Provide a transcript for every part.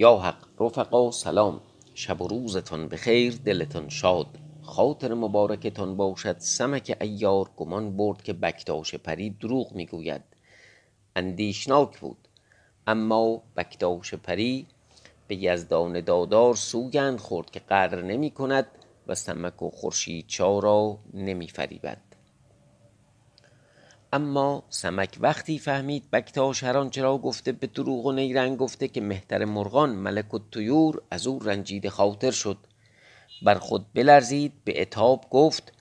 یا حق رفقا سلام. شب و روزتان بخیر دلتان شاد. خاطر مبارکتان باشد سمک عیار گمان برد که بکتاش پری دروغ می‌گوید. اندیشناک بود. اما بکتاش پری به یزدان دادار سوگند خورد که غدر نمی کند و سمک و خورشیدچا را نمی فریبد اما سمک وقتی فهمید بکتاش هر آنچه را گفته به دروغ و نیرنگ گفته که مهتر مرغان ملک الطیور از او رنجیده خاطر شد. بر خود بلرزید به عتاب گفت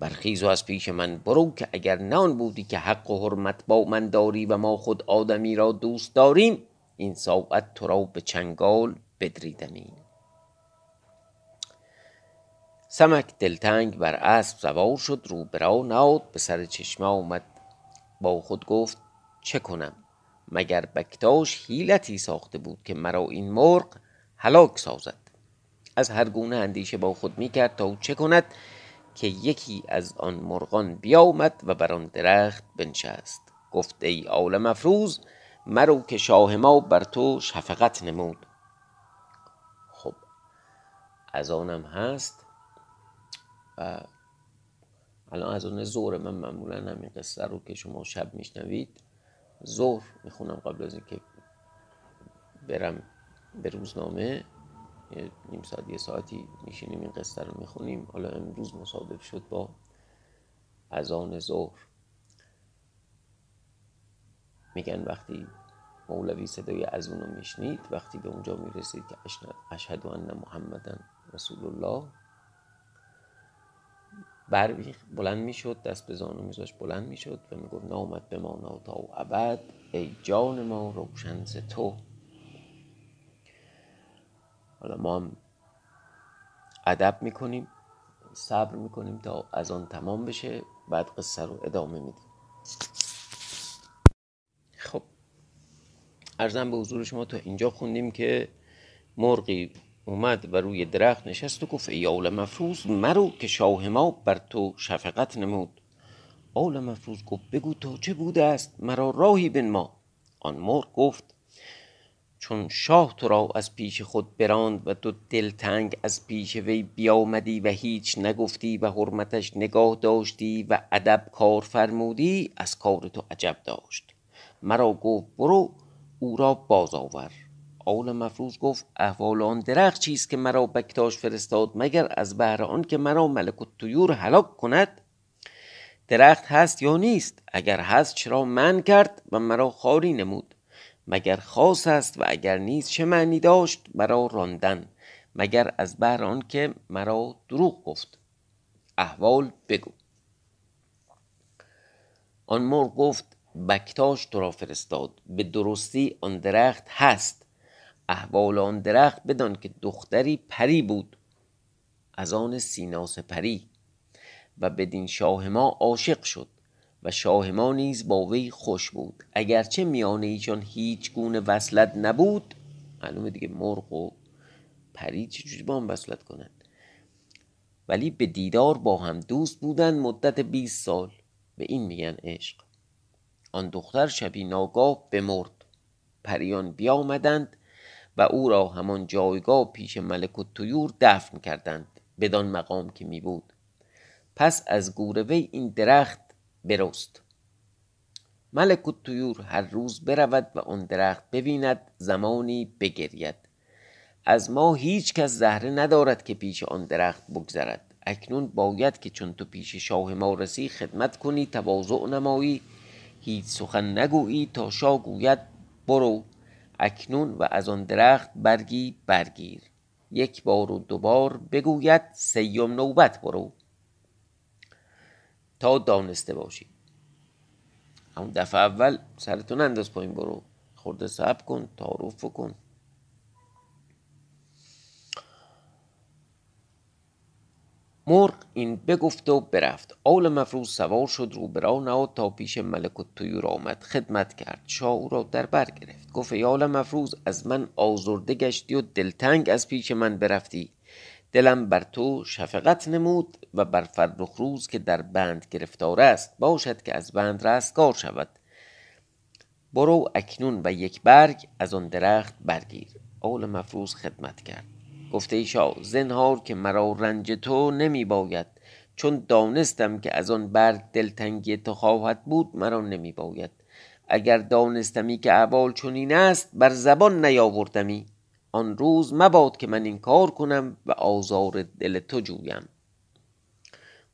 برخیز و از پیش من برو که اگر نه آن بودی که حق و حرمت با من داری و ما خود آدمی را دوست داریم این ساعت تو را به چنگال بدریدمی سمک دلتنگ بر اسب سوار شد رو به راه نهاد به سر چشمه آمد. با خود گفت چه کنم؟ مگر بکتاش حیلتی ساخته بود که مرا این مرغ هلاک سازد؟ از هر گونه اندیشه با خود می کرد تا چه کند که یکی از آن مرغان بیامد و بر آن درخت بنشست. گفت ای عالم افروز مرو که شاه ما بر تو شفقت نمود. خب از آنم هست. و الان از اون ظهر من معمولا همین قصه رو که شما شب میشنوید ظهر می‌خونم قبل از اینکه برم به روزنامه. یه نیم ساعت یه ساعتی میشینیم این قصه رو می‌خونیم. حالا امروز مصادف شد با آن ظهر. میگن وقتی مولوی صدای از اونو میشنید وقتی به اونجا می‌رسید که اشهد ان محمدن رسول الله بر بلند می‌شد دست به زانو میذاشت بلند می‌شد و می‌گفت نامد به ما تا ابد ای جان ما روشن ز تو. حالا ما هم ادب می‌کنیم صبر می‌کنیم تا از آن تمام بشه بعد قصه رو ادامه میدیم. خب ارزم به حضور شما تا اینجا خوندیم که مرغی اومد و روی درخت نشست و گفت ای آول مفروض مرو که شاه ما بر تو شفقت نمود. آول مفروض گفت بگو تا چه بوده است؟ مرا راهی بن ما آن مرغ گفت چون شاه تو را از پیش خود براند و تو دلتنگ از پیش وی بیامدی و هیچ نگفتی و حرمتش نگاه داشتی و ادب کار فرمودی از کار تو عجب داشت. مرا گفت برو او را باز آور. آول مفروض گفت احوال آن درخت چیست که مرا بکتاش فرستاد مگر از بهر آن که مرا ملک الطیور هلاک کند؟ درخت هست یا نیست؟ اگر هست چرا من کرد و مرا خاری نمود؟ مگر خاص است و اگر نیست چه معنی داشت مرا راندن؟ مگر از بهر آن که مرا دروغ گفت؟ احوال بگو. آن مرغ گفت بکتاش تو را فرستاد. به درستی آن درخت هست. احوال آن درخت بدان که دختری پری بود از آن سیناس پری و بدین شاه ما عاشق شد و شاه ما نیز با وی خوش بود. اگرچه میان ایشان هیچ گونه وصلت نبود معلومه دیگه مرغ و پری چجوری با هم وصلت کنند. ولی به دیدار با هم دوست بودن مدت 20 سال. به این میگن عشق. آن دختر شبی ناگاه بمرد. پریان بیامدند و او را همان جایگاه پیش ملک و تویور دفن کردند بدان مقام که می بود. پس از گور وی این درخت برست. ملک و تویور هر روز برود و آن درخت ببیند زمانی بگرید. از ما هیچ کس زهره ندارد که پیش آن درخت بگذرد. اکنون باید که چون تو پیش شاه ما رسی خدمت کنی تواضع نمایی. هیچ سخن نگویی تا شاه گوید برو. اکنون و از آن درخت برگی برگیر. یک بار و دوبار بگوید سیم نوبت برو. تا دانسته باشی. همون دفعه اول سرتون انداز پایین برو. خورده صبر کن تعارف کن مرغ این بگفت و برفت. آول مفروض سوار شد رو برا تا پیش ملک و طیور آمد. خدمت کرد. شاه او را در بر گرفت. گفت ای آل مفروض از من آزرده گشتی و دلتنگ از پیش من برفتی. دلم بر تو شفقت نمود و بر فرخ روز که در بند گرفتار است باشد که از بند رستگار شود. برو اکنون و یک برگ از آن درخت برگیر. آل مفروض خدمت کرد. گفته ای شاه زنهار که مرا رنج تو نمی باید. چون دانستم که از آن برگ دلتنگی تو خواهد بود مرا نمی باید. اگر دانستمی که احوال چنین است بر زبان نیاوردمی. آن روز مباد که من این کار کنم و آزار دل تو جویم.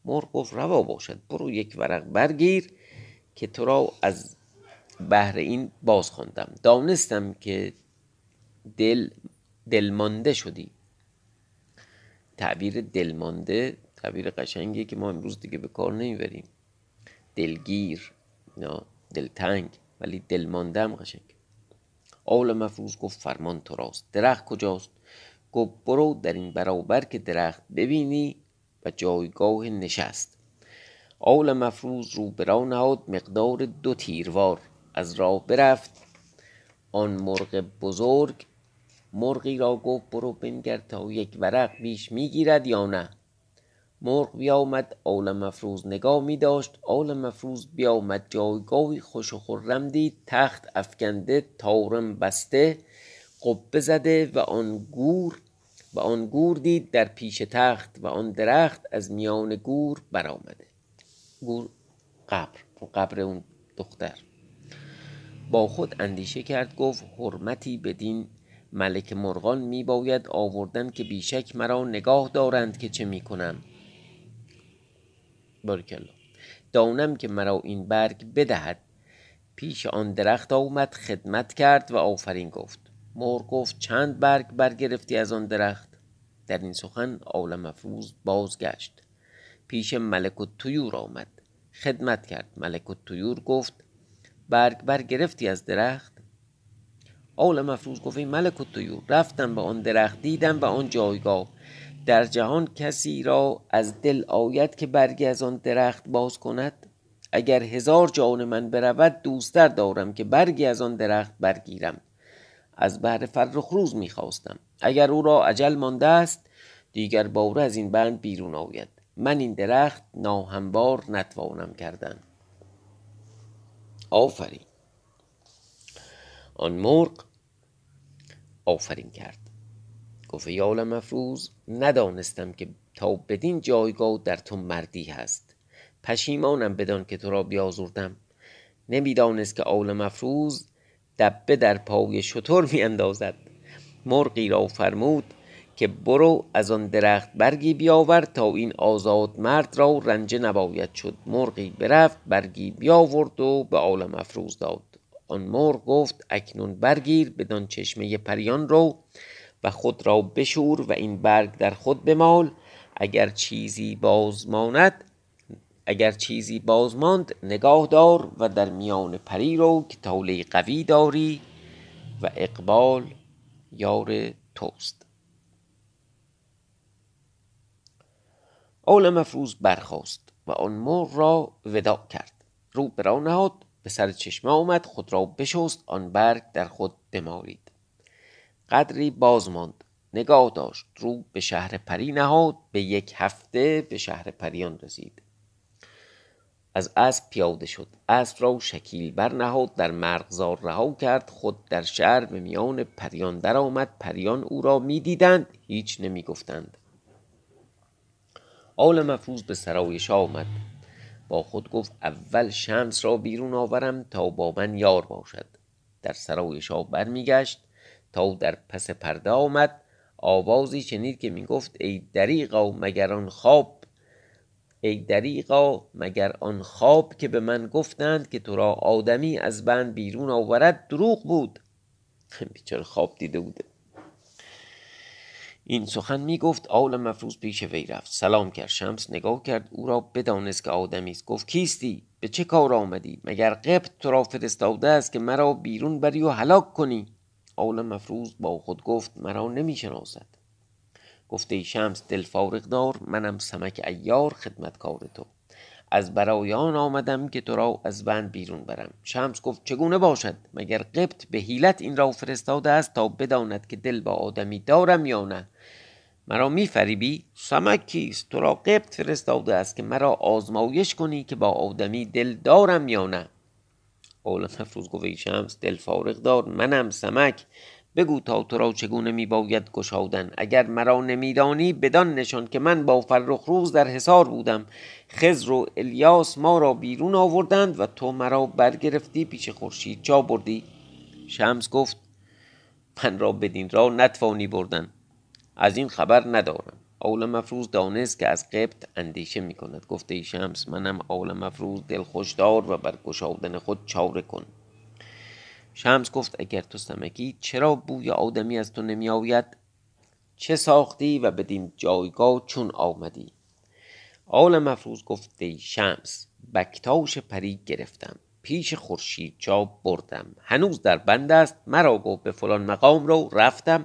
مرغ گفت روا باشد برو یک ورق برگیر که تو را از بهر این باز خواندم دانستم که دل دلمانده شدی. تعبیر دلمانده تعبیر قشنگیه که ما امروز دیگه به کار نمی‌بریم. دلگیر نه دلتنگ ولی دلمانده هم قشنگ. آل مفروض گفت فرمان تو راست. درخت کجاست؟ گفت برو در این برابر که درخت ببینی و جایگاه نشست. آل مفروض رو برا نهاد مقدار دو تیروار. از راه برفت آن مرغ بزرگ مرغی را گفت برو بنگر تا یک ورق بیش می‌گیرد یا نه؟ مرغ بیامد آل مفروز نگاه می داشت آل مفروز بیامد جایگاهی خوش و خرم دید. تخت افکنده تارم بسته قبه زده و آن گور و آن گور دید در پیش تخت و آن درخت از میان گور برآمده. گور قبر قبر اون دختر. با خود اندیشه کرد گفت حرمتی بدین ملک مرغان می باید آوردن که بیشک مرا نگاه دارند که چه می کنم بارکلا دانم که مرا این برگ بدهد. پیش آن درخت آمد خدمت کرد و آفرین گفت. مرغ گفت چند برگ برگرفتی از آن درخت؟ در این سخن آل مفروض بازگشت. پیش ملک و تویور آمد. خدمت کرد. ملک و تویور گفت برگ برگرفتی از درخت؟ آل مفروض گفت ای ملک رفتم به آن درخت دیدم به آن جایگاه. در جهان کسی را از دل آید که برگی از آن درخت باز کند؟ اگر هزار جان من برود دوستر دارم که برگی از آن درخت برگیرم. از بهر فرخ روز می‌خواستم. اگر او را عجل مانده است دیگر باره از این بند بیرون آید. من این درخت ناهموار نتوانم کردن. آفرین! آن مرغ آفرین کرد. گفت یال مفروز ندانستم که تا بدین جایگاه در تو مردی هست. پشیمانم بدان که تو را بیازردم. نمی‌دانست که آل مفروز دبه در پای شتر میاندازد مرغی را فرمود که برو از آن درخت برگی بیاور تا این آزاد مرد را رنجه نباید شد. مرغی برفت برگی بیاورد و به آل مفروز داد. آن مرغ گفت اکنون برگیر بدان چشمه پریان رو و خود را بشور و این برگ در خود بمال. اگر چیزی باز ماند اگر چیزی باز ماند نگاه دار و در میان پری رو که توله قوی داری و اقبال یار توست. آل مفروز برخاست و آن مرغ را ودا کرد. رو برا نهاد به سر چشمه آمد خود را بشست آن برگ در خود بمالید. قدری باز ماند. نگاه داشت. رو به شهر پری نهاد. به یک هفته به شهر پریان رسید. از اسب پیاده شد. اسب را شکیل برنهاد در مرغزار رها کرد. خود در شهر به میان پریان درآمد پریان او را می‌دیدند. هیچ نمی‌گفتند. آل مفروز به سرای شاه آمد. با خود گفت اول شمس را بیرون آورم تا با من یار باشد. در سرای شاه برمیگشت تا در پس پرده آمد. آوازی شنید که می‌گفت ای دریغا مگر آن خواب ای دریغا مگر آن خواب که به من گفتند که تو را آدمی از بند بیرون آورد دروغ بود. بیچاره خواب دیده بوده. این سخن می گفت آل مفروض پیش وی رفت. سلام کرد شمس نگاه کرد او را بدانست که آدمی است. گفت کیستی؟ به چه کار آمدی؟ مگر قبط تو را فرستاده است که مرا بیرون بری و هلاک کنی؟ آل مفروض با خود گفت مرا نمی شناسد گفته شمس دل فارغ دار منم سمک ایار خدمتکار تو. از برایان آمدم که تو را از بند بیرون برم. شمس گفت چگونه باشد؟ مگر قبط به حیلت این را فرستاده است تا بداند که دل با آدمی دارم یا نه؟ مرا میفریبی؟ سمک کیست؟ تو را قبط فرستاده است که مرا آزمایش کنی که با آدمی دل دارم یا نه؟ اول مفروض گفت شمس دل فارغ دار منم سمک. بگو تا تو را چگونه می باید گشادن. اگر مرا نمیدانی بدان نشان که من با فرخ روز در حصار بودم. خزر و الیاس ما را بیرون آوردند و تو مرا برگرفتی پیش خورشید. جا بردی. شمس گفت من را بدین را نتوانی بردن. از این خبر ندارم. اول مفروض دانست که از قبط اندیشه می کند گفته شمس منم اول مفروض دلخوشدار و بر گشادن خود چاره کن. شمس گفت اگر تو سمکی چرا بوی آدمی از تو نمی آید چه ساختی و بدین جایگاه چون آمدی؟ آل مفروض گفت ای شمس بکتاش پری گرفتم پیش خورشید جا بردم. هنوز در بند است مرا گفت به فلان مقام رو رفتم.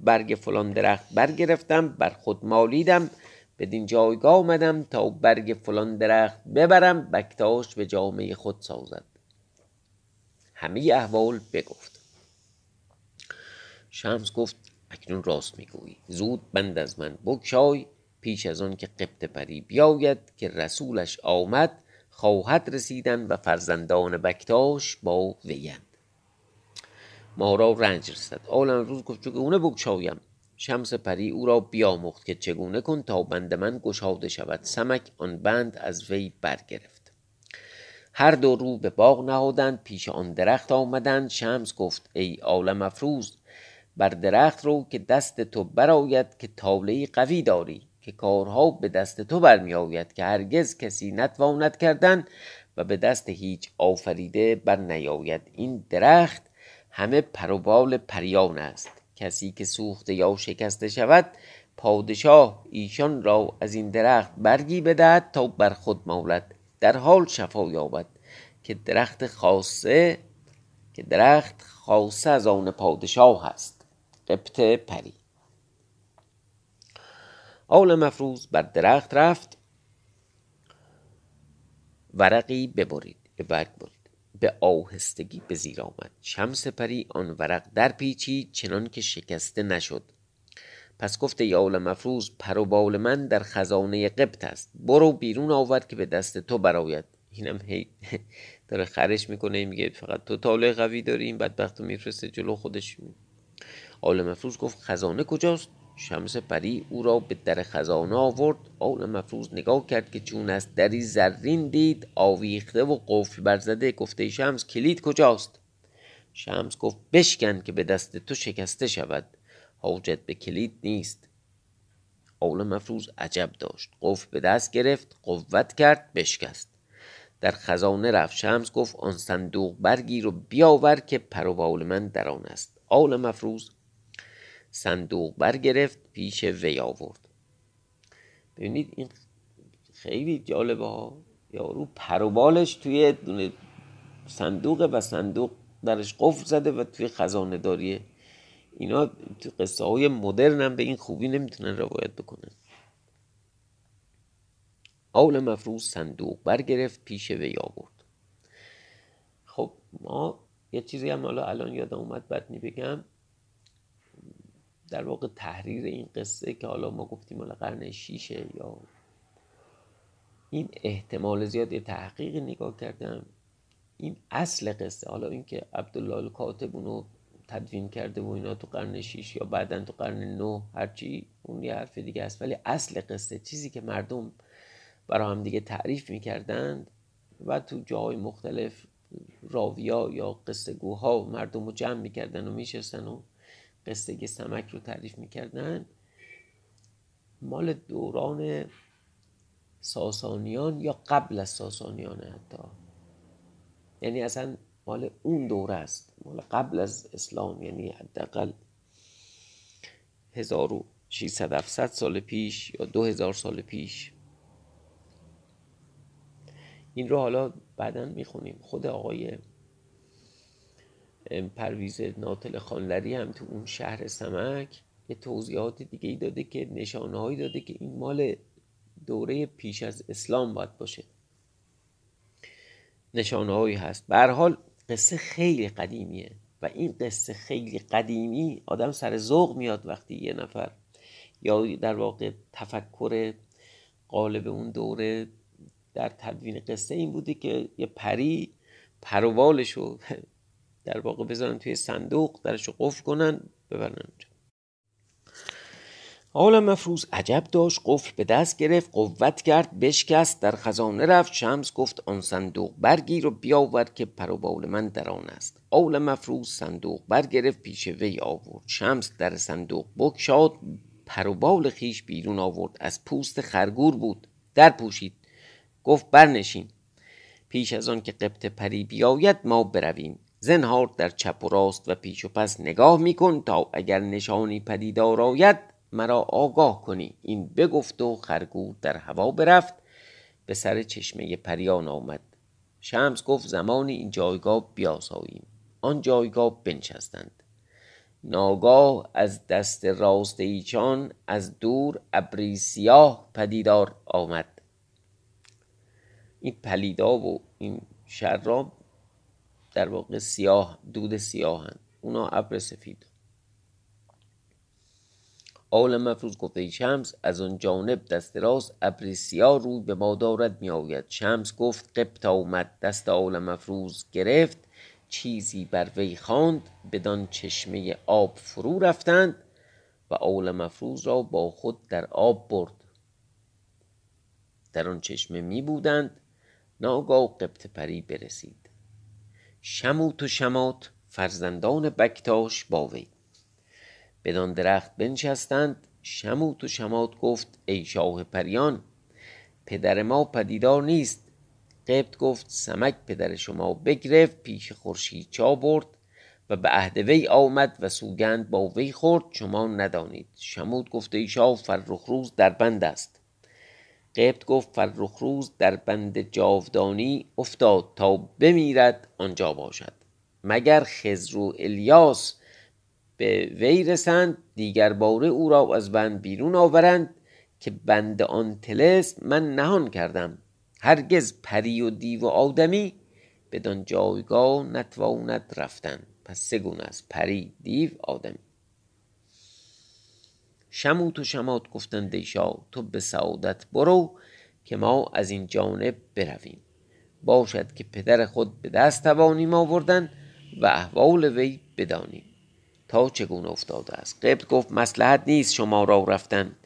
برگ فلان درخت برگرفتم بر خود مالیدم. بدین جایگاه آمدم تا برگ فلان درخت ببرم. بکتاش به جامعه خود سازد. همه احوال بگفت. شمس گفت اکنون راست می‌گویی. زود بند از من بگشای پیش از آن که قبط پری بیاید که رسولش آمد خواهد رسیدن و فرزندان بکتاش با ویند ما را رنج رسد. آل روز گفت چگونه بگشایم؟ شمس پری او را بیاموخت که چگونه کن تا بند من گشاده شود. سمک آن بند از وی برگرفت. هر دو رو به باغ نهادند پیش آن درخت آمدند. شمس گفت ای عالم افروز بر درخت رو که دست تو برآید که تاله قوی داری که کارها به دست تو برمی آید که هرگز کسی نتواند کردن و به دست هیچ آفریده بر نیاید این درخت همه پروبال پریان است. کسی که سوخته یا شکسته شود پادشاه ایشان را از این درخت برگی بدهد تا بر خود مولد در حال شفا یابد که درخت خاصه که درخت خاصه از آن پادشاه هست. قبط پری. آل مفروض بر درخت رفت. ورقی ببرید برگ برید. به آهستگی به زیر آمد. شمس پری آن ورق در پیچی چنان که شکسته نشد. پس گفته یال مفروض پر و بال من در خزانه قبط است. برو بیرون آور که به دست تو براید اینم هی داره خرش می‌کنه میگه فقط تو تاله قوی داری این بدبخت میفرسته جلو خودش. آل مفروض گفت خزانه کجاست؟ شمس پری او را به در خزانه آورد. آل مفروض نگاه کرد که چون است دری زرین دید آویخته و قفل برزده گفته شمس کلید کجاست؟ شمس گفت بشکن که به دست تو شکسته شود. حاجت به کلید نیست. آل مفروض عجب داشت. قفل به دست گرفت قوت کرد بشکست. در خزانه رفت شمس گفت آن صندوق برگیر و بیاور که پروبال من در آن است. آل مفروض صندوق برگرفت پیش وی آورد. ببینید این خیلی جالبه ها. یارو پروبالش توی صندوق و صندوق درش قفل زده و توی خزانه داریه. اینا تو قصه های مدرن هم به این خوبی نمی‌تونن روایت بکنن. آول مفروض صندوق برگرفت پیش وی آورد. خب ما یه چیزی هم حالا الان یادم اومد بدنی بگم. در واقع تحریر این قصه که حالا ما گفتیم مال قرن شیشه یا این احتمال زیاد یه تحقیق نگاه کردم. این اصل قصه حالا اینکه عبدالله کاتب اونو تدوین کرده و اینا تو قرن شیش یا بعدا تو قرن نو هرچی اون یه حرف دیگه است. ولی اصل قصه چیزی که مردم برای هم دیگه تعریف می‌کردند و تو جاهای مختلف راویا یا قصه گوها مردم رو جمع می‌کردن و میشستن و قصه سمک رو تعریف می‌کردن. مال دوران ساسانیان یا قبل از ساسانیان حتی. یعنی اصلا مال اون دوره است. مال قبل از اسلام یعنی حداقل 1600 سال پیش یا 2000 سال پیش. این رو حالا بعدا می‌خونیم. خود آقای پرویز ناتل خانلری هم تو اون شهر سمک یه توضیحات دیگه ای داده که نشانه هایی داده که این مال دوره پیش از اسلام باید باشه. نشانه هایی هست حال قصه خیلی قدیمیه و این قصه خیلی قدیمی آدم سر ذوق میاد وقتی یه نفر یا در واقع تفکر قالب اون دوره در تدوین قصه این بوده که یه پری پروالش رو در واقع بذارن توی صندوق درشو قفل کنن ببرن اونجا. حالا مفروض عجب داشت قفل به دست گرفت قوت کرد بشکست در خزانه رفت. شمس گفت آن صندوق برگیر و بیاور که پروبال من در آن است. آول مفروض صندوق برگرفت پیش وی آورد. شمس در صندوق بکشاد پروبال خیش بیرون آورد. از پوست خرگور بود. در پوشید. گفت برنشین. پیش از آن که قبط پری بیاید ما برویم. زنهار در چپ و راست و پیش و پس نگاه میکن تا اگر نشانی پدیدار آید مرا آگاه کنی. این بگفت و خرگور در هوا برفت. به سر چشمه پریان آمد. شمس گفت زمانی این جایگاه بیاساییم. آن جایگاه بنشستند. ناگاه از دست راست ایچان از دور ابری سیاه پدیدار آمد. این پلیدا و این شراب در واقع سیاه دود سیاهن اونا ابر سفید. آل مفروض گفته ای شمس از آن جانب دست راست ابر سیاه روی به ما دارد می آید. شمس گفت قبط آمد دست آل مفروض گرفت چیزی بر وی خواند بدان چشمه آب فرو رفتند و آل مفروض را با خود در آب برد. در آن چشمه می بودند ناگاه قبط پری برسید. شموت و شمات فرزندان بکتاش با وی. بدان درخت بنشستند. شموت و شمات گفت ای شاه پریان پدر ما پدیدار نیست. قبط گفت سمک پدر شما بگرفت پیش خورشید چا برد و به عهد وی آمد و سوگند با وی خورد. شما ندانید. شموت گفت ای شاه فرخروز در بند است. قبط گفت فرخروز در بند جاودانی افتاد. تا بمیرد آنجا باشد. مگر خزر و الیاس به وی رسند دیگر باره او را از بند بیرون آورند که بند آن تلس من نهان کردم. هرگز پری و دیو و آدمی بدان جایگاه نتواند رفتن. پس سه گونه است پری دیو آدمی. شموت و شمات گفتند ای تو به سعادت برو که ما از این جانب برویم. باشد که پدر خود به دست توانیم آوردن و احوال وی بدانیم. تا چگونه افتاده است؟ قبط گفت مسلحت نیست شما را رفتن.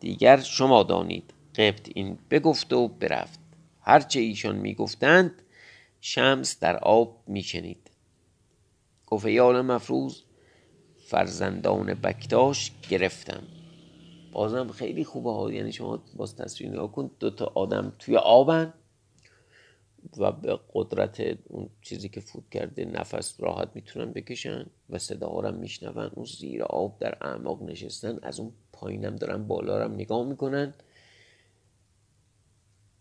دیگر شما دانید. قبط این بگفت و برفت. هرچه ایشان می‌گفتند شمس در آب میشنید. گفت یال مفروض فرزندان بکتاش گرفتم. بازم خیلی خوبه ها. یعنی شما باز تصویر نگاه کن دو تا آدم توی آبن. و به قدرت اون چیزی که فوت کرده نفس راحت می‌تونن بکشن و صدا هم میشنون. اون زیر آب در اعماق نشستن از اون پایینم دارن بالا هم نگاه می‌کنن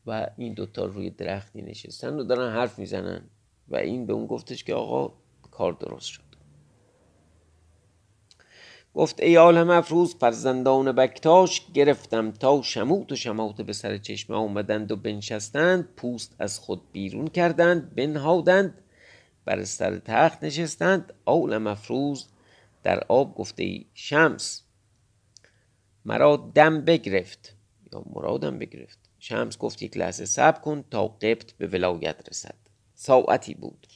و این دوتا روی درختی نشستن و دارن حرف می‌زنن و این به اون گفتش که آقا کار درست شد. گفت ای عالم افروز فرزندان بکتاش گرفتم. تا شموت و شمات به سر چشمه آمدند و بنشستند پوست از خود بیرون کردند بنهادند بر سر تخت نشستند. عالم افروز در آب گفته ای شمس مرا دم بگرفت. یا مرادم بگرفت. شمس گفت یک لحظه صبر کن تا قبط به ولایت رسد. ساعتی بود.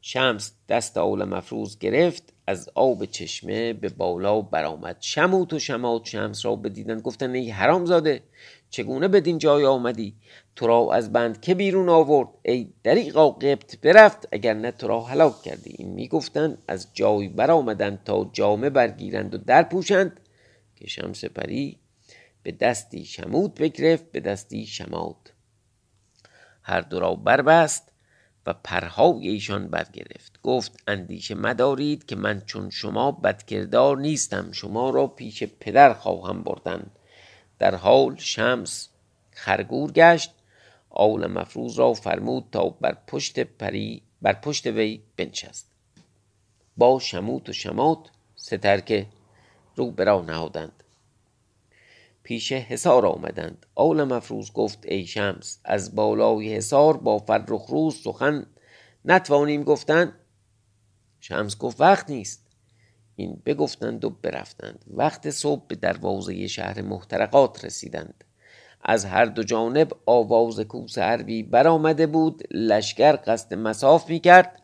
شمس دست آول مفروض گرفت. از آب چشمه به بالا برآمد. شموت و شمات شمس را بدیدن. گفتن ای حرام زاده چگونه بدین جای آمدی؟ تو را از بند که بیرون آورد. ای دریقا قبط برفت. اگر نه تو را هلاک کردی. این می‌گفتند از جای برآمدند تا جامه برگیرند و در پوشند که شمس پری به دستی شموت بگرفت به دستی شمات. هر دو را بربست. و پرهای ایشان برگرفت. گفت اندیشه مدارید که من چون شما بدکردار نیستم شما را پیش پدر خواهم بردن. در حال شمس خرگور گشت آول مفروض را فرمود تا بر پشت پری بر پشت وی بنشست. با شموت و شمات سترکه رو برا نهادند. پیش حصار آمدند. آل مفروض گفت ای شمس از بالای حصار با فرخ روز سخن نتوانیم گفتن. شمس گفت وقت نیست. این بگفتند و برفتند. وقت صبح به دروازه شهر محترقات رسیدند. از هر دو جانب آواز کوس عربی برآمده بود. لشکر قصد مساف می کرد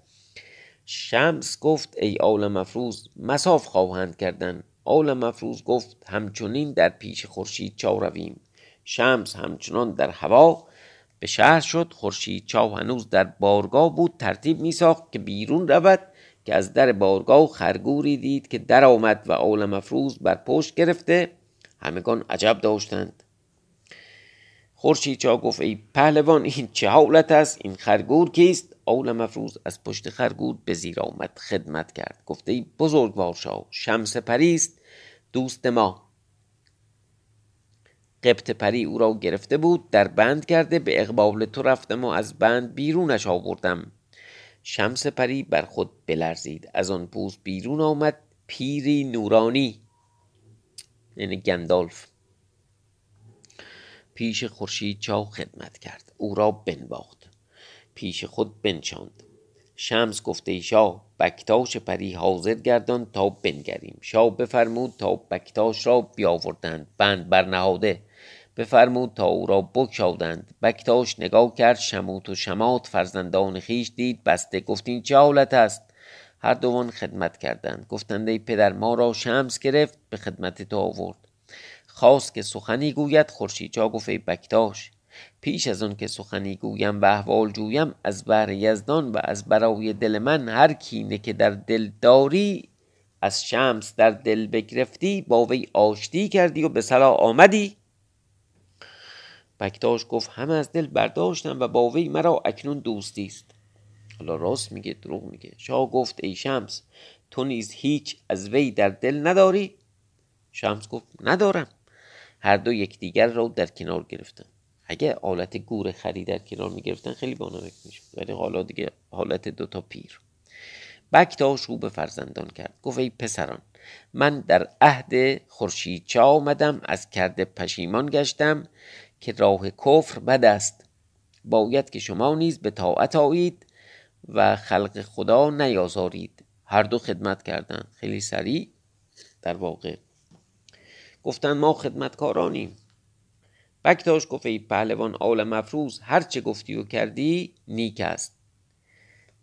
شمس گفت ای آل مفروز مساف خواهند کردن. آل مفروز گفت همچنین در پیش خورشید چا رویم. شمس همچنان در هوا. به شهر شد خورشید چا هنوز در بارگاه بود. ترتیب می ساخت که بیرون رود که از در بارگاه خرگوری دید که در آمد و آل مفروز بر پشت گرفته. همگان عجب داشتند. خورشید چا گفت ای پهلوان این چه حالت است؟ این خرگور کیست؟ آل مفروز از پشت خرگور به زیر آمد خدمت کرد. گفته ای بزرگوار شاه شمس پریست دوست ما. قبط پری او را گرفته بود در بند کرده به اقبال تو رفتم و از بند بیرونش آوردم. شمس پری بر خود بلرزید از آن پوست بیرون آمد پیری نورانی. یعنی گندالف. پیش خورشید چا خدمت کرد. او را بنواخت. پیش خود بنشاند. شمس گفته شاه بکتاش پری حاضر گردان تا بنگریم. شاه بفرمود تا بکتاش را بیاوردند. بند برنهاده بفرمود تا او را بکشادند بکتاش نگاه کرد. شموت و شمات فرزندان خیش دید. بسته گفتین چه حالت است؟ هر دوان خدمت کردند. گفتند ای پدر ما را شمس گرفت. به خدمت تو آورد. خواست که سخنی گوید خورشید چا گفت ای بکتاش پیش از آن که سخنی گویم و احوال جویم از بهر یزدان و از برای دل من هر کینه که در دل داری از شمس در دل بگرفتی با وی آشتی کردی و به صلاح آمدی؟ بکتاش گفت همه از دل برداشتم و با وی مرا اکنون دوستی است. حالا راست میگه دروغ میگه. شاه گفت ای شمس تو نیز هیچ از وی در دل نداری؟ شمس گفت ندارم. هر دو یکدیگر را در کنار گرفتن. اگه آلت گور خری در کنار می‌گرفتن خیلی بانمک می‌شد. ولی حالا دیگه حالت دوتا پیر. بکتاش رو به فرزندان کرد. گفت ای پسران من در عهد خورشید چا آمدم از کرده پشیمان گشتم که راه کفر بد است. باید که شما نیز به طاعت آیید و خلق خدا نیازارید. هر دو خدمت کردند. خیلی سریع در واقع گفتند ما خدمتکارانیم. بکتاش گفت ای پهلوان آل مفروز هر چه گفتی و کردی نیک است.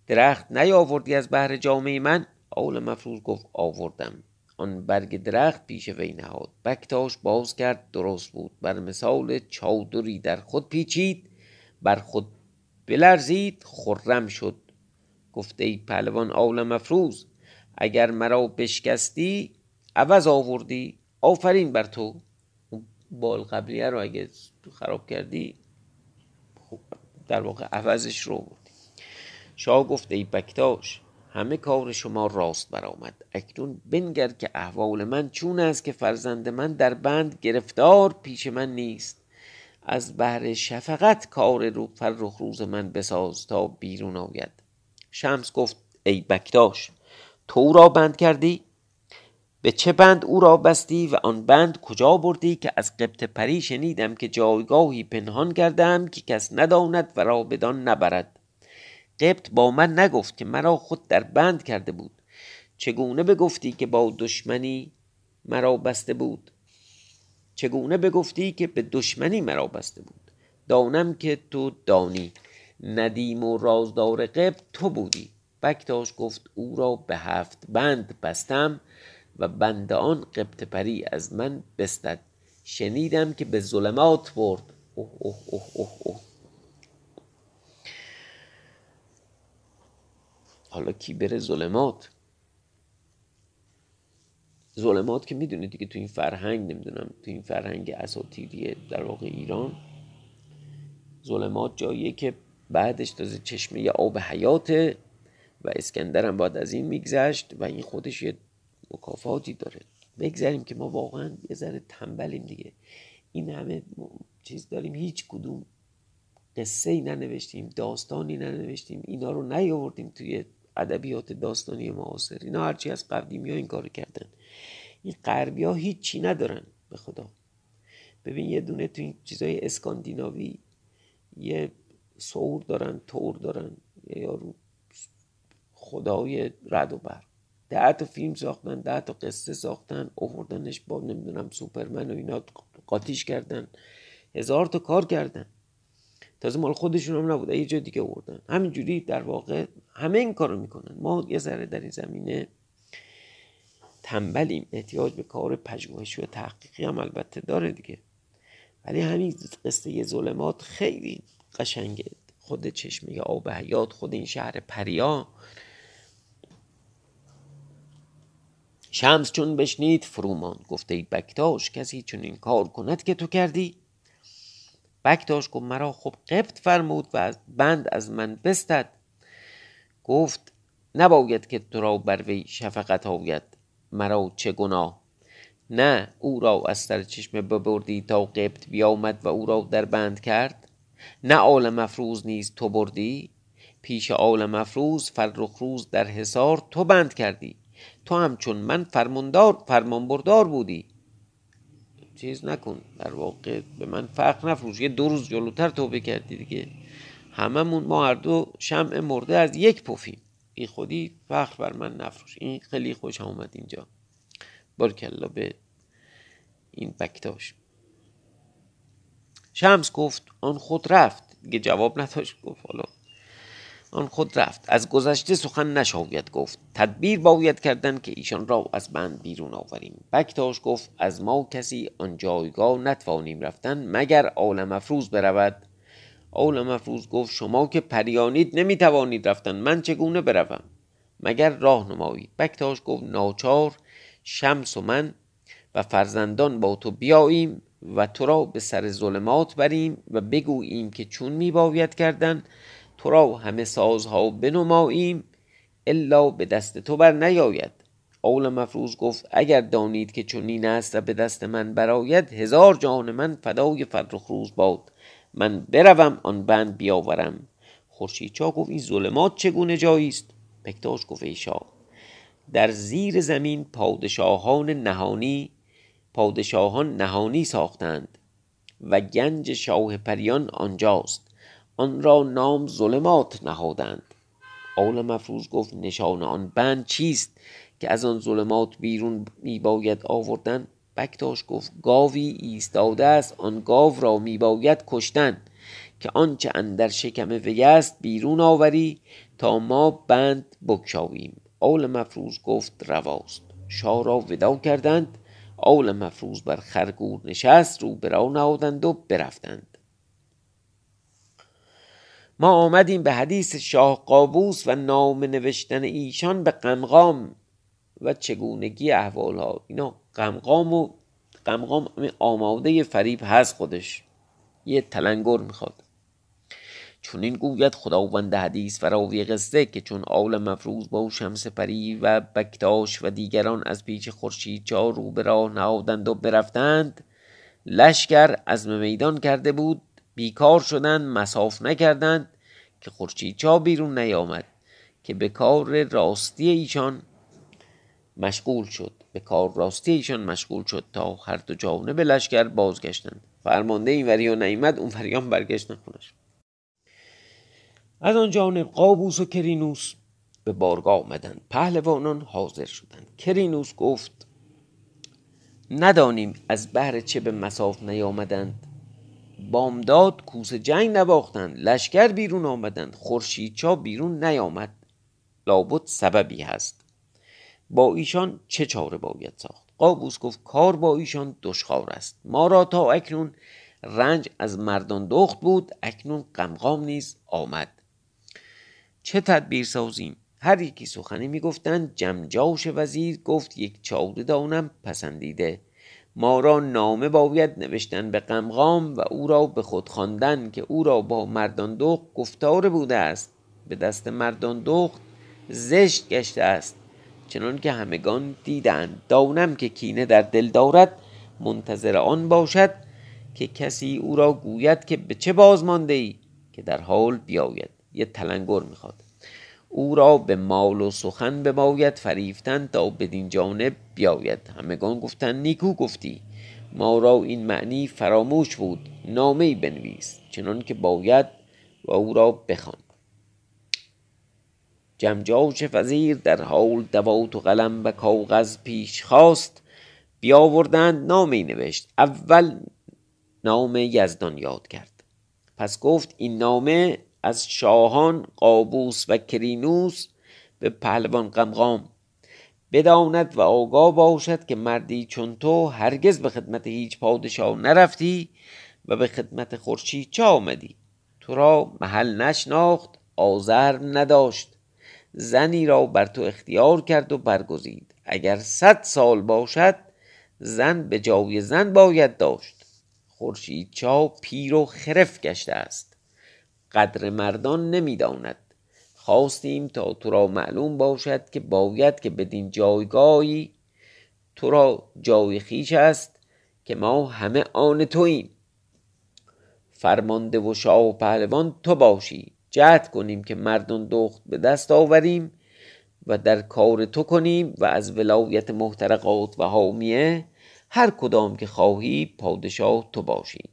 درخت نیاوردی از بهر جامعه من؟ آل مفروز گفت آوردم. آن برگ درخت پیش وی نهاد. بکتاش باز کرد درست بود. بر مثال چادری در خود پیچید بر خود بلرزید خرم شد. گفته ای پهلوان آل مفروز اگر مرا بشکستی عوض آوردی. آفرین بر تو. بال قبلیه رو اگه خراب کردی خب در واقع عوضش رو بودی شاه گفته ای بکتاش همه کار شما راست برآمد. اکنون بنگر که احوال من چون است که فرزند من در بند گرفتار پیش من نیست. از بهر شفقت کار رو فرخ روز من بساز تا بیرون آید. شمس گفت ای بکتاش تو را بند کردی؟ به چه بند او را بستی و آن بند کجا بردی که از قبط پری شنیدم که جایگاهی پنهان کردم که کس نداند و را بدان نبرد. قبط با من نگفت که مرا خود در بند کرده بود. چگونه بگفتی که با دشمنی مرا بسته بود؟ چگونه بگفتی که به دشمنی مرا بسته بود؟ دانم که تو دانی. ندیم و رازدار قبط تو بودی. بکتاش گفت او را به هفت بند بستم. و بند آن قبط پری از من بستد. شنیدم که به ظلمات برد. اوه اوه اوه اوه اوه. حالا کی بره ظلمات؟ ظلمات که می‌دونید دیگه تو این فرهنگ نمی‌دونم تو این فرهنگ اساتیری در واقع ایران ظلمات جاییه که بعدش تازه چشمه آب حیاته و اسکندر هم باید از این میگذشت و این خودش یه مکافاتی داره. بگذاریم که ما واقعا یه ذره تنبلیم دیگه. این همه چیز داریم. هیچ کدوم قصه ای ننوشتیم داستانی ننوشتیم. اینا رو نیاوردیم توی ادبیات داستانی معاصر. اینا هرچی از قدیمی ها این کار کردن. این غربی ها هیچی ندارن به خدا. ببین یه دونه تو این چیزای اسکاندیناوی یه سور دارن تور دارن. یه یارو خدای رد و برق ده تا فیلم ساختن ده تا قصه ساختن اووردنش با نمی‌دونم سوپرمن و اینا قاطیش کردن. هزار تا کار کردن. تازه مال خودشون هم نبوده یه جای دیگه آوردن همینجوری در واقع همه این کارو می‌کنن. ما یه ذره در این زمینه تنبلیم. احتیاج به کار پژوهشی و تحقیقی هم البته داره دیگه. ولی همین قصه ظلمات خیلی قشنگه. خود چشمه آب حیات خود این شهر پریا. شمس چون بشنید فرومان گفته ای بکتاش کسی چون این کار کند که تو کردی؟ بکتاش گفت مرا خب قبط فرمود و بند از من بستد. گفت نباید که تو را بر وی شفقت آید. مرا چه گناه؟ نه او را از سر چشمه ببردی تا قبط بیامد و او را در بند کرد؟ نه آل مفروز نیز تو بردی؟ پیش آل مفروز فرخ روز در حصار تو بند کردی. تو همچون من فرماندار فرمانبردار بودی. چیز نکن. در واقع به من فرق نفروش. یه دو روز جلوتر توبه کردی دیگه. هممون ما هر دو شمع مرده از یک پفیم. این خودی فخر بر من نفروش. این خیلی خوش آمد اینجا. بارکلا به این بکتاش. شمس گفت آن خود رفت. دیگه جواب نداشت. گفت حالا آن خود رفت. از گذشته سخن نشاید گفت. تدبیر باید کردن که ایشان را از بند بیرون آوریم. بکتاش گفت از ما کسی آن جایگاه نتوانیم رفتن مگر آل مفروز برود؟ آل مفروز گفت شما که پریانید نمی‌توانید رفتن. من چگونه بروم؟ مگر راه نمایید؟ بکتاش گفت ناچار شمس و من و فرزندان با تو بیاییم و تو را به سر ظلمات بریم و بگوییم که چون میباید کردن تو را همه سازها بنماییم الا به دست تو بر نیاید. اول مفروض گفت اگر دانید که چنین است و به دست من براید هزار جان من فدای فرخ روز باد. من بروم آن بند بیاورم. خورشید چا گفت این ظلمات چگونه جایی است؟ پکتاش گفت ای شاه در زیر زمین پادشاهان نهانی پادشاهان نهانی ساختند و گنج شاه پریان آنجاست. آن را نام ظلمات نهادند. آل مفروض گفت نشان آن بند چیست که از آن ظلمات بیرون میباید آوردن؟ بکتاش گفت گاوی ایستاده است آن گاو را میباید کشتن. که آنچه اندر شکم وی است بیرون آوری تا ما بند بکشاویم آل مفروض گفت رواست. شاه را ودا کردند. آل مفروض بر خرگور نشست رو برا نهادند و برفتند. ما آمدیم به حدیث شاه قابوس و نام نوشتن ایشان به قمقام و چگونگی احوال ها اینا قمقام و قمقام آماده فریب هست خودش. یه تلنگر می‌خواد. چون این گوید خداوند حدیث و راوی قصه که چون آل مفروض با شمس پری و بکتاش و دیگران از پیچ خورشید چا رو به راه نهادند و برفتند لشکر از میدان کرده بود بیکار شدند مساف نکردند که خورشید چا بیرون نیامد که به کار راستی ایشان مشغول شد. به کار راستی ایشان مشغول شد تا هر دو جانب لشکر بازگشتند. فرمانده این وری و نیمد اون وریان برگشتن خونش. از آن جانب قابوس و کرینوس به بارگاه آمدند. پهلوانان حاضر شدند. کرینوس گفت ندانیم از بهر چه به مساف نیامدند. بامداد کوس جنگ نباختند لشکر بیرون آمدند چا بیرون نیامد. لابد سببی هست. با ایشان چه چاره باید ساخت؟ قابوس گفت کار با ایشان دشخار است. ما را تا اکنون رنج از مردان دخت بود اکنون قمقام نیز آمد. چه تدبیر سازیم؟ هر یکی سخنی می‌گفتند جمجاش وزیر گفت یک چاوده دانم پسندیده. ما را نامه باید نوشتن به قمقام و او را به خود خواندن که او را با مردان دخت گفتار بوده است. به دست مردان دخت زشت گشته است. چنان که همگان دیدند. دانم که کینه در دل دارد. منتظر آن باشد که کسی او را گوید که به چه بازمانده ای که در حال بیاید. یه تلنگر می‌خواد. او را به مال و سخن بباید فریفتن تا بدین جانب بیاید. همگان گفتند نیکو گفتی. ما را این معنی فراموش بود. نامه بنویس. چنان که باید و او را بخوان. جمجاش وزیر در حال دوات و قلم و کاغذ پیش خواست بیاوردند نامه نوشت. اول نام یزدان یاد کرد. پس گفت این نامه از شاهان قابوس و کرینوس به پهلوان قمقام بداند و آگاه باشد که مردی چون تو هرگز به خدمت هیچ پادشاه نرفتی و به خدمت خورشید چه آمدی؟ تو را محل نشناخت آزر نداشت. زنی را بر تو اختیار کرد و برگزید. اگر صد سال باشد زن به جای زن باید داشت. خورشید چا پیر و خرف گشته است. قدر مردان نمی‌داند. خواستیم تا تو را معلوم باشد که باید که بدین جایگاهی تو را جای خیش است که ما همه آن توییم. فرمانده و شاه و پهلوان تو باشی. جهد کنیم که مردان دخت به دست آوریم و در کار تو کنیم و از ولایت محترقات و حامیه هر کدام که خواهی پادشاه تو باشی.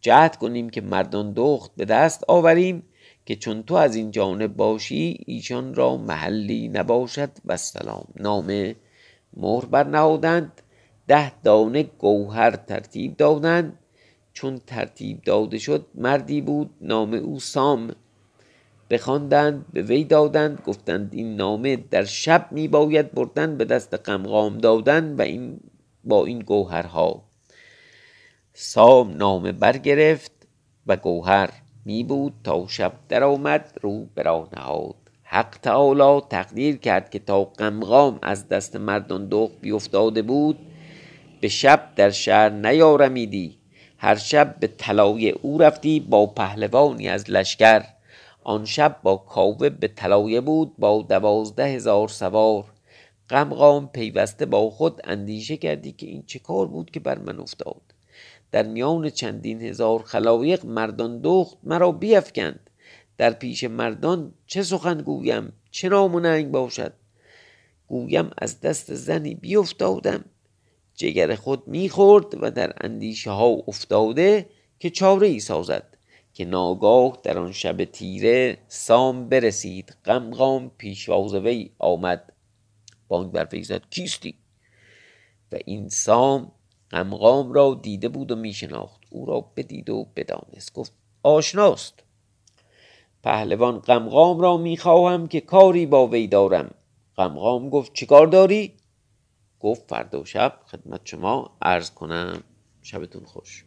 جهد کنیم که مردان دخت به دست آوریم که چون تو از این جانب باشی ایشان را محلی نباشد. و سلام. نامه مهر برنهادند. ده دانه گوهر ترتیب دادند. چون ترتیب داده شد مردی بود. نام او سام. بخواندند به وی دادند. گفتند این نامه در شب می باید بردن به دست قمقام دادن و این با این گوهرها. سام نامه برگرفت و گوهر می بود تا شب درآمد رو برا نهاد. حق تعالی تقدیر کرد که تا قمقام از دست مردان دخ بیفتاده بود به شب در شهر نیارمیدی. هر شب به طلایه او رفتی با پهلوانی از لشکر. آن شب با کاوه به طلایه بود با دوازده هزار سوار. قمقام پیوسته با خود اندیشه کردی که این چه کار بود که بر من افتاد. در میان چندین هزار خلایق مردان دخت مرا بیفکند. در پیش مردان چه سخن گویم؟ چه نام و ننگ باشد؟ گویم از دست زنی بیفتادم جگر خود می‌خورد و در اندیشه ها افتاده که چاره ای سازد که ناگاه در آن شب تیره سام برسید. غمغام پیشواز وی آمد. بانگ بر وی کیستی؟ و این سام غمغام را دیده بود و میشناخت. او را بدید و بدانست. گفت آشناست. پهلوان غمغام را می‌خواهم که کاری با وی دارم. غمغام گفت چیکار داری؟ گفت فردا شب خدمت شما عرض کنم. شبتون خوش.